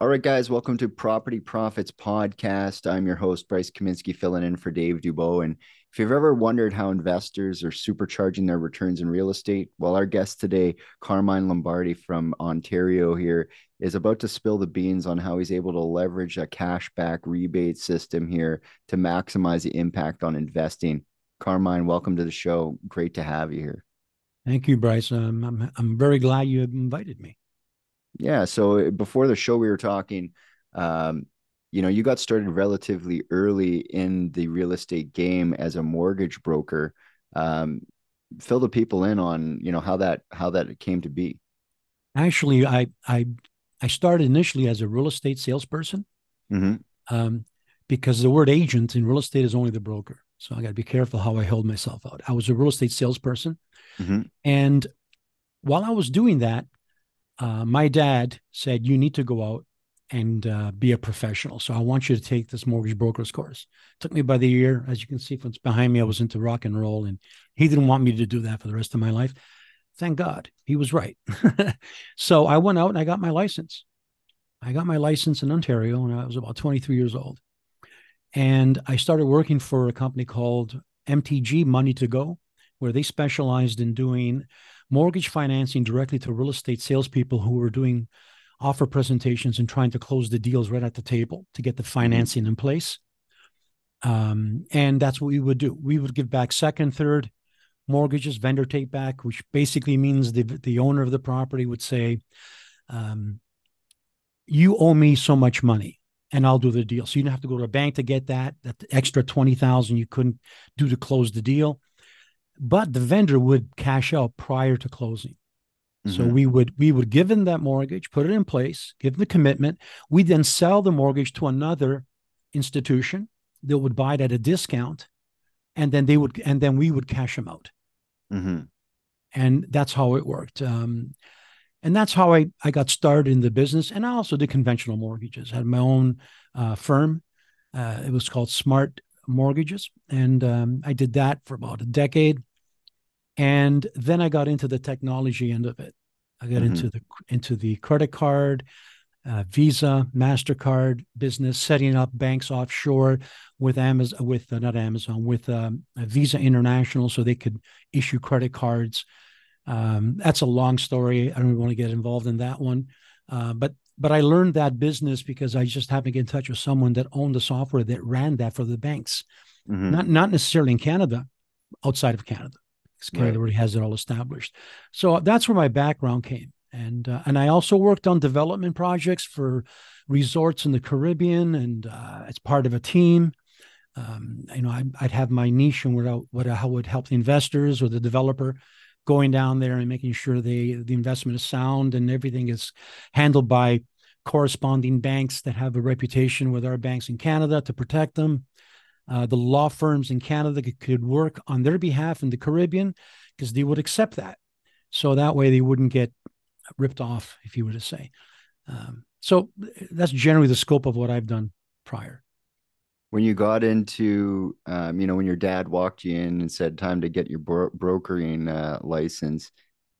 All right, guys, welcome to Property Profits Podcast. I'm your host, Bryce Kaminsky, filling in for Dave Dubeau. And if you've ever wondered how investors are supercharging their returns in real estate, well, our guest today, Carmine Lombardi from Ontario, here is about to spill the beans on how he's able to leverage a cashback rebate system here to maximize the impact on investing. Carmine, welcome to the show. Great to have you here. Thank you, Bryce. Um, I'm I'm very glad you invited me. Yeah. So before the show, we were talking. Um, you know, you got started relatively early in the real estate game as a mortgage broker. Um, fill the people in on you know how that how that came to be. Actually, I I I started initially as a real estate salesperson, mm-hmm. um, because the word agent in real estate is only the broker. So I got to be careful how I hold myself out. I was a real estate salesperson, mm-hmm. and while I was doing that, uh, my dad said, You need to go out and uh, be a professional. So I want you to take this mortgage broker's course. Took me by the year. As you can see from behind me, I was into rock and roll, and he didn't want me to do that for the rest of my life. Thank God he was right. so I went out and I got my license. I got my license in Ontario when I was about 23 years old. And I started working for a company called MTG Money to Go, where they specialized in doing mortgage financing directly to real estate salespeople who were doing offer presentations and trying to close the deals right at the table to get the mm-hmm. financing in place. Um, and that's what we would do. We would give back second, third mortgages, vendor take back, which basically means the the owner of the property would say, um, "You owe me so much money." And I'll do the deal. So you don't have to go to a bank to get that. That extra twenty thousand you couldn't do to close the deal but the vendor would cash out prior to closing. Mm-hmm. So we would we would give them that mortgage, put it in place, give them the commitment. We then sell the mortgage to another institution that would buy it at a discount, and then they would and then we would cash them out. Mm-hmm. And that's how it worked. Um, and that's how I, I got started in the business. And I also did conventional mortgages. I had my own uh, firm. Uh, it was called Smart mortgages. And um, I did that for about a decade. And then I got into the technology end of it. I got mm-hmm. into the into the credit card, uh, Visa, Mastercard business, setting up banks offshore with Amazon, with uh, not Amazon, with um, Visa International, so they could issue credit cards. Um, that's a long story. I don't want to get involved in that one, uh, but but I learned that business because I just happened to get in touch with someone that owned the software that ran that for the banks, mm-hmm. not not necessarily in Canada, outside of Canada, because Canada right. already has it all established. So that's where my background came, and uh, and I also worked on development projects for resorts in the Caribbean, and uh, as part of a team. Um, you know, I, would have my niche and what I, what I would help the investors or the developer going down there and making sure they the investment is sound and everything is handled by corresponding banks that have a reputation with our banks in Canada to protect them. Uh, the law firms in Canada could work on their behalf in the Caribbean because they would accept that. So that way they wouldn't get ripped off, if you were to say. Um, so that's generally the scope of what I've done prior when you got into um, you know when your dad walked you in and said time to get your bro- brokering uh, license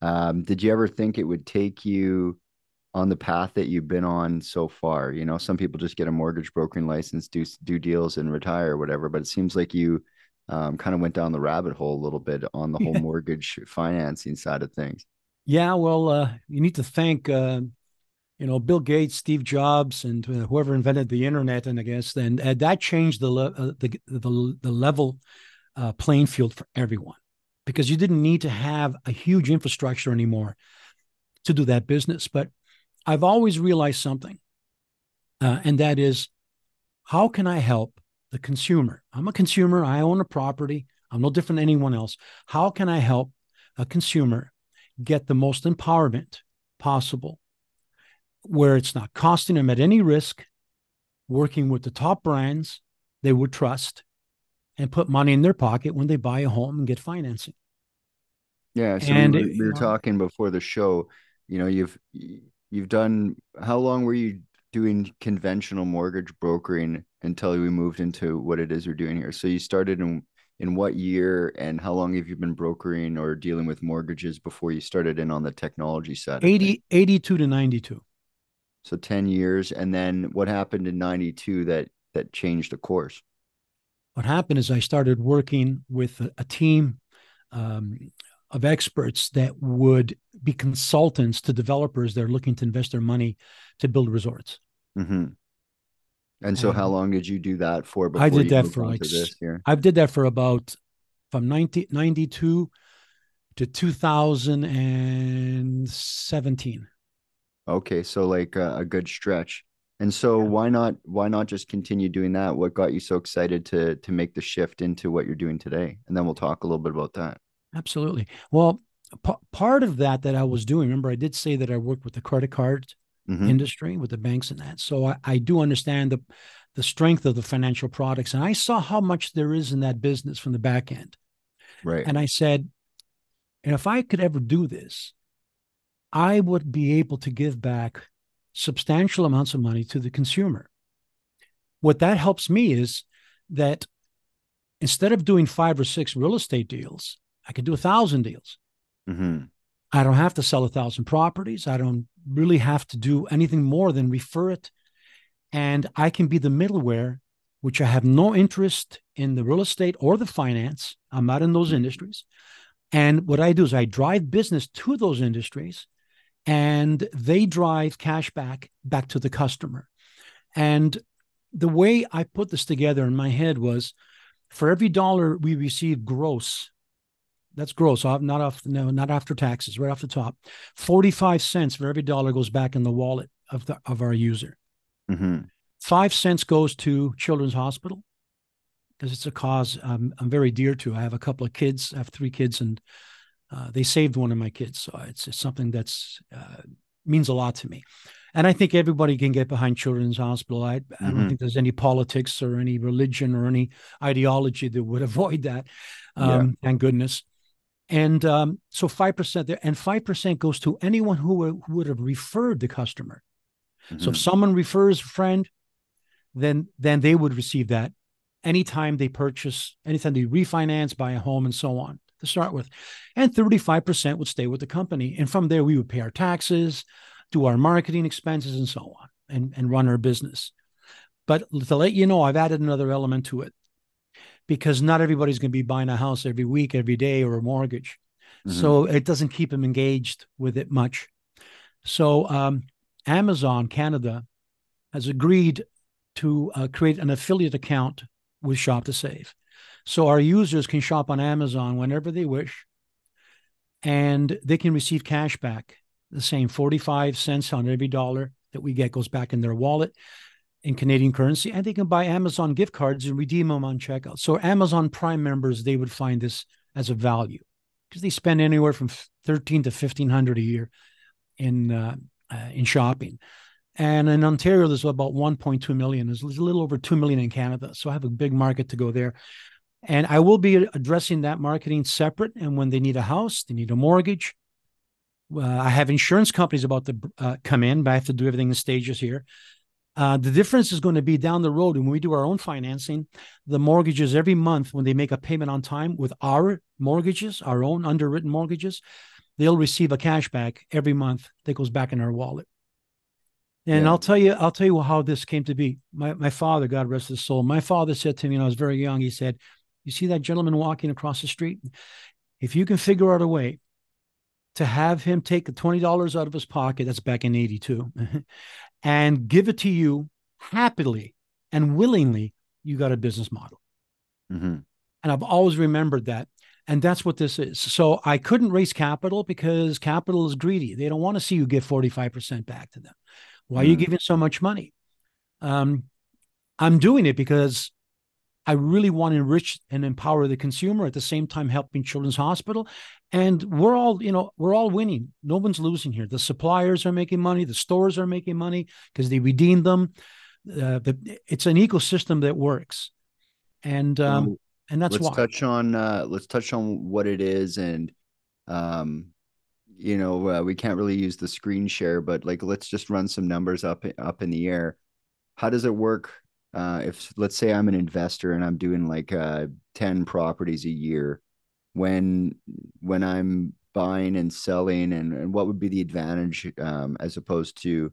um, did you ever think it would take you on the path that you've been on so far? You know some people just get a mortgage brokering license do do deals and retire or whatever but it seems like you um, kind of went down the rabbit hole a little bit on the whole mortgage financing side of things. Yeah well uh, you need to thank uh, you know, Bill Gates, Steve Jobs, and uh, whoever invented the internet, and I guess then uh, that changed the, le- uh, the the the level uh, playing field for everyone because you didn't need to have a huge infrastructure anymore to do that business. But I've always realized something, uh, and that is, how can I help the consumer? I'm a consumer. I own a property. I'm no different than anyone else. How can I help a consumer get the most empowerment possible where it's not costing them at any risk, working with the top brands they would trust and put money in their pocket when they buy a home and get financing. Yeah, so and we, were, we were talking before the show. You know, you've you've done. How long were you doing conventional mortgage brokering until we moved into what it is you're doing here? So you started in in what year, and how long have you been brokering or dealing with mortgages before you started in on the technology side? 80, 82 to ninety two. So 10 years. And then what happened in 92 that that changed the course? What happened is I started working with a, a team um, of experts that would be consultants to developers that are looking to invest their money to build resorts. Mm-hmm. And so, how long did you do that for? I did that for like? I did that for about from 1992 to 2017. Okay, so like a, a good stretch. And so, yeah. why not? Why not just continue doing that? What got you so excited to to make the shift into what you're doing today? And then we'll talk a little bit about that. Absolutely. Well, p- part of that that I was doing. Remember, I did say that I worked with the credit card mm-hmm. industry with the banks and that. So I, I do understand the the strength of the financial products, and I saw how much there is in that business from the back end. Right. And I said, and if I could ever do this, I would be able to give back substantial amounts of money to the consumer. What that helps me is that instead of doing five or six real estate deals, I can do a thousand deals. Mm-hmm. I don't have to sell a thousand properties. I don't really have to do anything more than refer it. And I can be the middleware, which I have no interest in the real estate or the finance. I'm not in those mm-hmm. industries. And what I do is I drive business to those industries and they drive cash back back to the customer. And the way I put this together in my head was for every dollar we receive gross that's gross, not off, no, not after taxes, right off the top. Forty-five cents for every dollar goes back in the wallet of the of our user. Mm-hmm. Five cents goes to Children's Hospital because it's a cause I'm very dear to. I have a couple of kids. I have three kids, and uh, they saved one of my kids, so it's, it's something that's uh, means a lot to me. And I think everybody can get behind Children's Hospital. I, mm-hmm. I don't mm-hmm. think there's any politics or any religion or any ideology that would avoid that. Um, yeah. Thank goodness. And um, so 5% there, and 5% goes to anyone who, who would have referred the customer. Mm-hmm. So if mm-hmm. someone refers a friend, then then they would receive that anytime they purchase, anytime they refinance, buy a home, and so on to start with. And 35% would stay with the company. And from there, we would pay our taxes, do our marketing expenses, and so on, and, and run our business. But to let you know, I've added another element to it because not everybody's going to be buying a house every week, every day, or a mortgage. Mm-hmm. So it doesn't keep them engaged with it much. So um, Amazon Canada has agreed to uh, create an affiliate account with Shop to Save. So our users can shop on Amazon whenever they wish, and they can receive cash back. The same 45 cents on every dollar that we get goes back in their wallet in Canadian currency, and they can buy Amazon gift cards and redeem them on checkout. So Amazon Prime members, they would find this as a value because they spend anywhere from thirteen to fifteen hundred a year in uh, uh, in shopping. And in Ontario, there's about 1.2 million. There's a little over 2 million in Canada. So I have a big market to go there. And I will be addressing that marketing separate. And when they need a house, they need a mortgage. Uh, I have insurance companies about to uh, come in, but I have to do everything in stages here. Uh, the difference is going to be down the road when we do our own financing. The mortgages every month, when they make a payment on time with our mortgages, our own underwritten mortgages, they'll receive a cashback every month that goes back in our wallet. And yeah. I'll tell you, I'll tell you how this came to be. My my father, God rest his soul, my father said to me when I was very young, he said, "You see that gentleman walking across the street? If you can figure out a way to have him take the twenty dollars out of his pocket, that's back in '82, and give it to you happily and willingly, you got a business model. Mm-hmm. And I've always remembered that. And that's what this is. So I couldn't raise capital because capital is greedy. They don't want to see you give 45% back to them. Why mm-hmm. are you mm-hmm. giving so much money? Um, I'm doing it because I really want to enrich and empower the consumer at the same time helping Children's Hospital. And we're all, you know, we're all winning. No one's losing here. The suppliers are making money, the stores are making money because they redeem them. Uh, the, it's an ecosystem that works, and um, and that's let's why. touch on uh, let's touch on what it is, and um, you know, uh, we can't really use the screen share, but like let's just run some numbers up up in the air. How does it work uh, if let's say I'm an investor and I'm doing like uh, 10 properties a year, when when I'm buying and selling and, and what would be the advantage um, as opposed to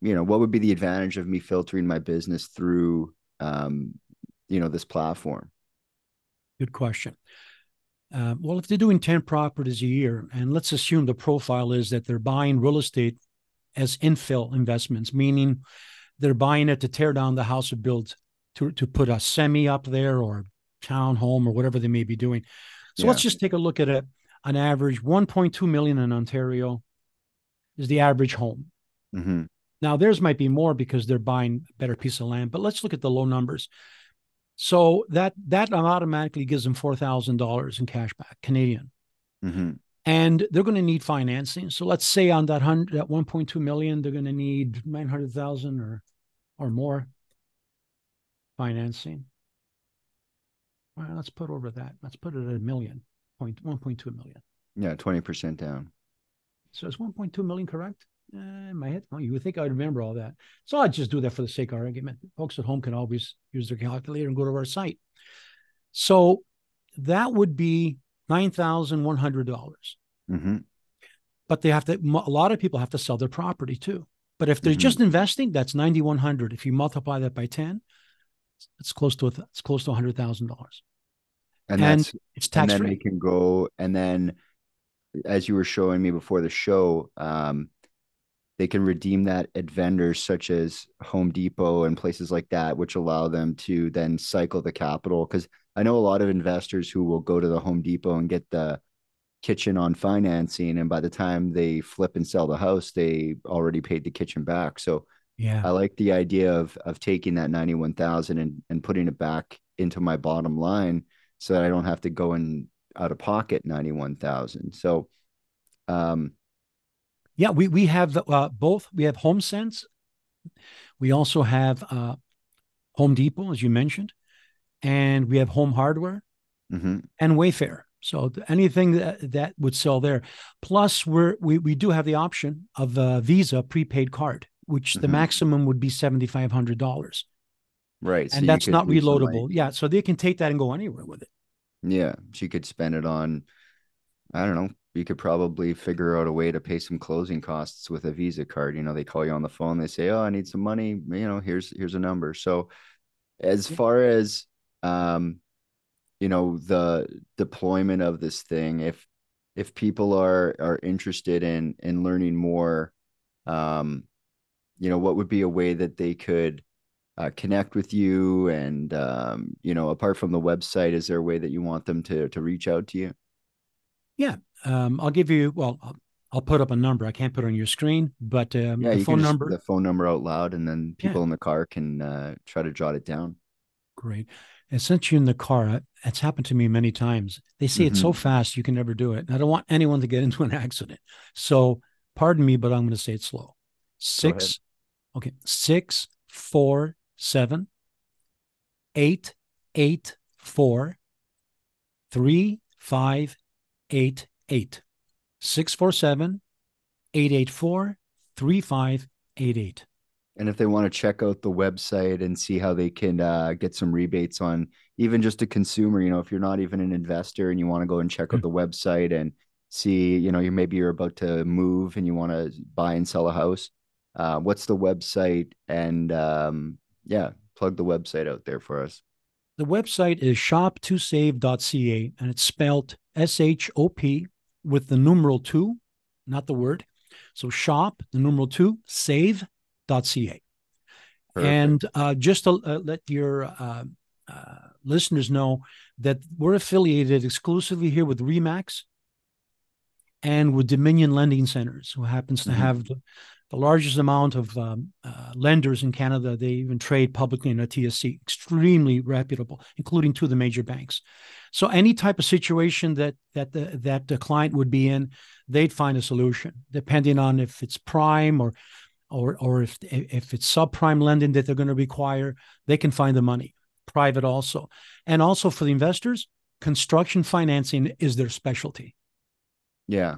you know, what would be the advantage of me filtering my business through, um, you know, this platform? Good question. Uh, well, if they're doing 10 properties a year, and let's assume the profile is that they're buying real estate as infill investments, meaning they're buying it to tear down the house or build to, to put a semi up there or townhome or whatever they may be doing. So yeah. let's just take a look at it. An average 1.2 million in Ontario is the average home. Mm-hmm. Now theirs might be more because they're buying a better piece of land, but let's look at the low numbers. So that that automatically gives them four thousand dollars in cash back Canadian, mm-hmm. And they're going to need financing. So let's say on that hundred that one point two million, they're going to need nine hundred thousand or or more financing. All right, let's put over that. Let's put it at a million point one point two million. Yeah, twenty percent down. So it's one point two million correct? uh, in my head. Well, you would think I'd remember all that. So I'd just do that for the sake of argument. Folks at home can always use their calculator and go to our site. So that would be nine thousand one hundred dollars. Mm-hmm. But they have to. A lot of people have to sell their property too. But if they're mm-hmm. just investing, that's ninety one hundred. If you multiply that by ten, it's close to a, it's close to hundred thousand dollars. And, and it's tax and then free. they can go and then, as you were showing me before the show, um, they can redeem that at vendors such as Home Depot and places like that, which allow them to then cycle the capital. Because I know a lot of investors who will go to the Home Depot and get the kitchen on financing, and by the time they flip and sell the house, they already paid the kitchen back. So yeah, I like the idea of of taking that ninety one thousand and and putting it back into my bottom line, so that I don't have to go in out of pocket ninety one thousand. So, um, yeah, we we have uh, both. We have HomeSense. We also have uh, Home Depot, as you mentioned, and we have Home Hardware mm-hmm. and Wayfair. So anything that, that would sell there. Plus, we're we we do have the option of a Visa prepaid card, which mm-hmm. the maximum would be seventy five hundred dollars. Right, and so that's not reloadable. Yeah, so they can take that and go anywhere with it. Yeah, she could spend it on, I don't know, you could probably figure out a way to pay some closing costs with a Visa card. You know, they call you on the phone, they say, "Oh, I need some money." You know, here's here's a number. So, as far as um, you know, the deployment of this thing, if if people are are interested in in learning more, um, you know, what would be a way that they could uh, connect with you? And um, you know, apart from the website, is there a way that you want them to to reach out to you? Yeah, um, I'll give you. Well, I'll, put up a number. I can't put it on your screen, but um, yeah, the phone number. The phone number out loud, and then people yeah. in the car can uh, try to jot it down. Great. And since you're in the car, it's happened to me many times. They say mm-hmm. it's so mm-hmm. fast you can never do it. And I don't want anyone to get into an accident. So, pardon me, but I'm going to say it slow. Six. Okay. Six, four, seven, eight, eight, four, three, five, 888 647 884 3588. And if they want to check out the website and see how they can uh, get some rebates on even just a consumer, you know, if you're not even an investor and you want to go and check out the website and see, you know, you maybe you're about to move and you want to buy and sell a house, uh, what's the website? And um, yeah, plug the website out there for us. The website is shop2save.ca and it's spelled S H O P with the numeral two, not the word. So shop, the numeral two, Perfect. And uh, just to uh, let your uh, uh, listeners know that we're affiliated exclusively here with Remax and with Dominion Lending Centers, who happens to mm-hmm. have the, the largest amount of um, uh, lenders in Canada. They even trade publicly in a TSC, extremely reputable, including two of the major banks. So any type of situation that that the, that the client would be in, they'd find a solution, depending on if it's prime or or or if if it's subprime lending that they're going to require, they can find the money. Private also, and also for the investors, construction financing is their specialty. Yeah,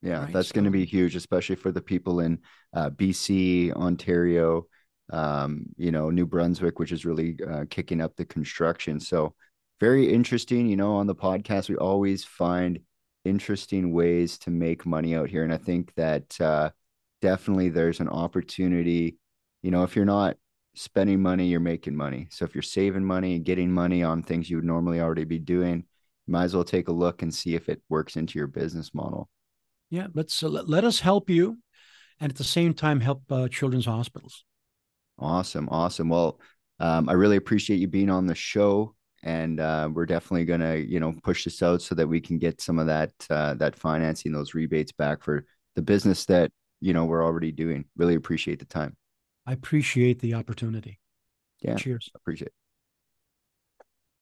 yeah, right? that's so, going to be huge, especially for the people in uh, BC, Ontario, um, you know, New Brunswick, which is really uh, kicking up the construction. So, very interesting. You know, on the podcast, we always find interesting ways to make money out here. And I think that uh, definitely there's an opportunity. You know, if you're not spending money, you're making money. So if you're saving money and getting money on things you would normally already be doing, you might as well take a look and see if it works into your business model. Yeah, let's uh, let, let us help you, and at the same time help uh, children's hospitals. Awesome, awesome. Well, um, I really appreciate you being on the show, and uh, we're definitely gonna, you know, push this out so that we can get some of that uh, that financing, those rebates back for the business that you know we're already doing. Really appreciate the time. I appreciate the opportunity. Yeah, Cheers. Appreciate. It.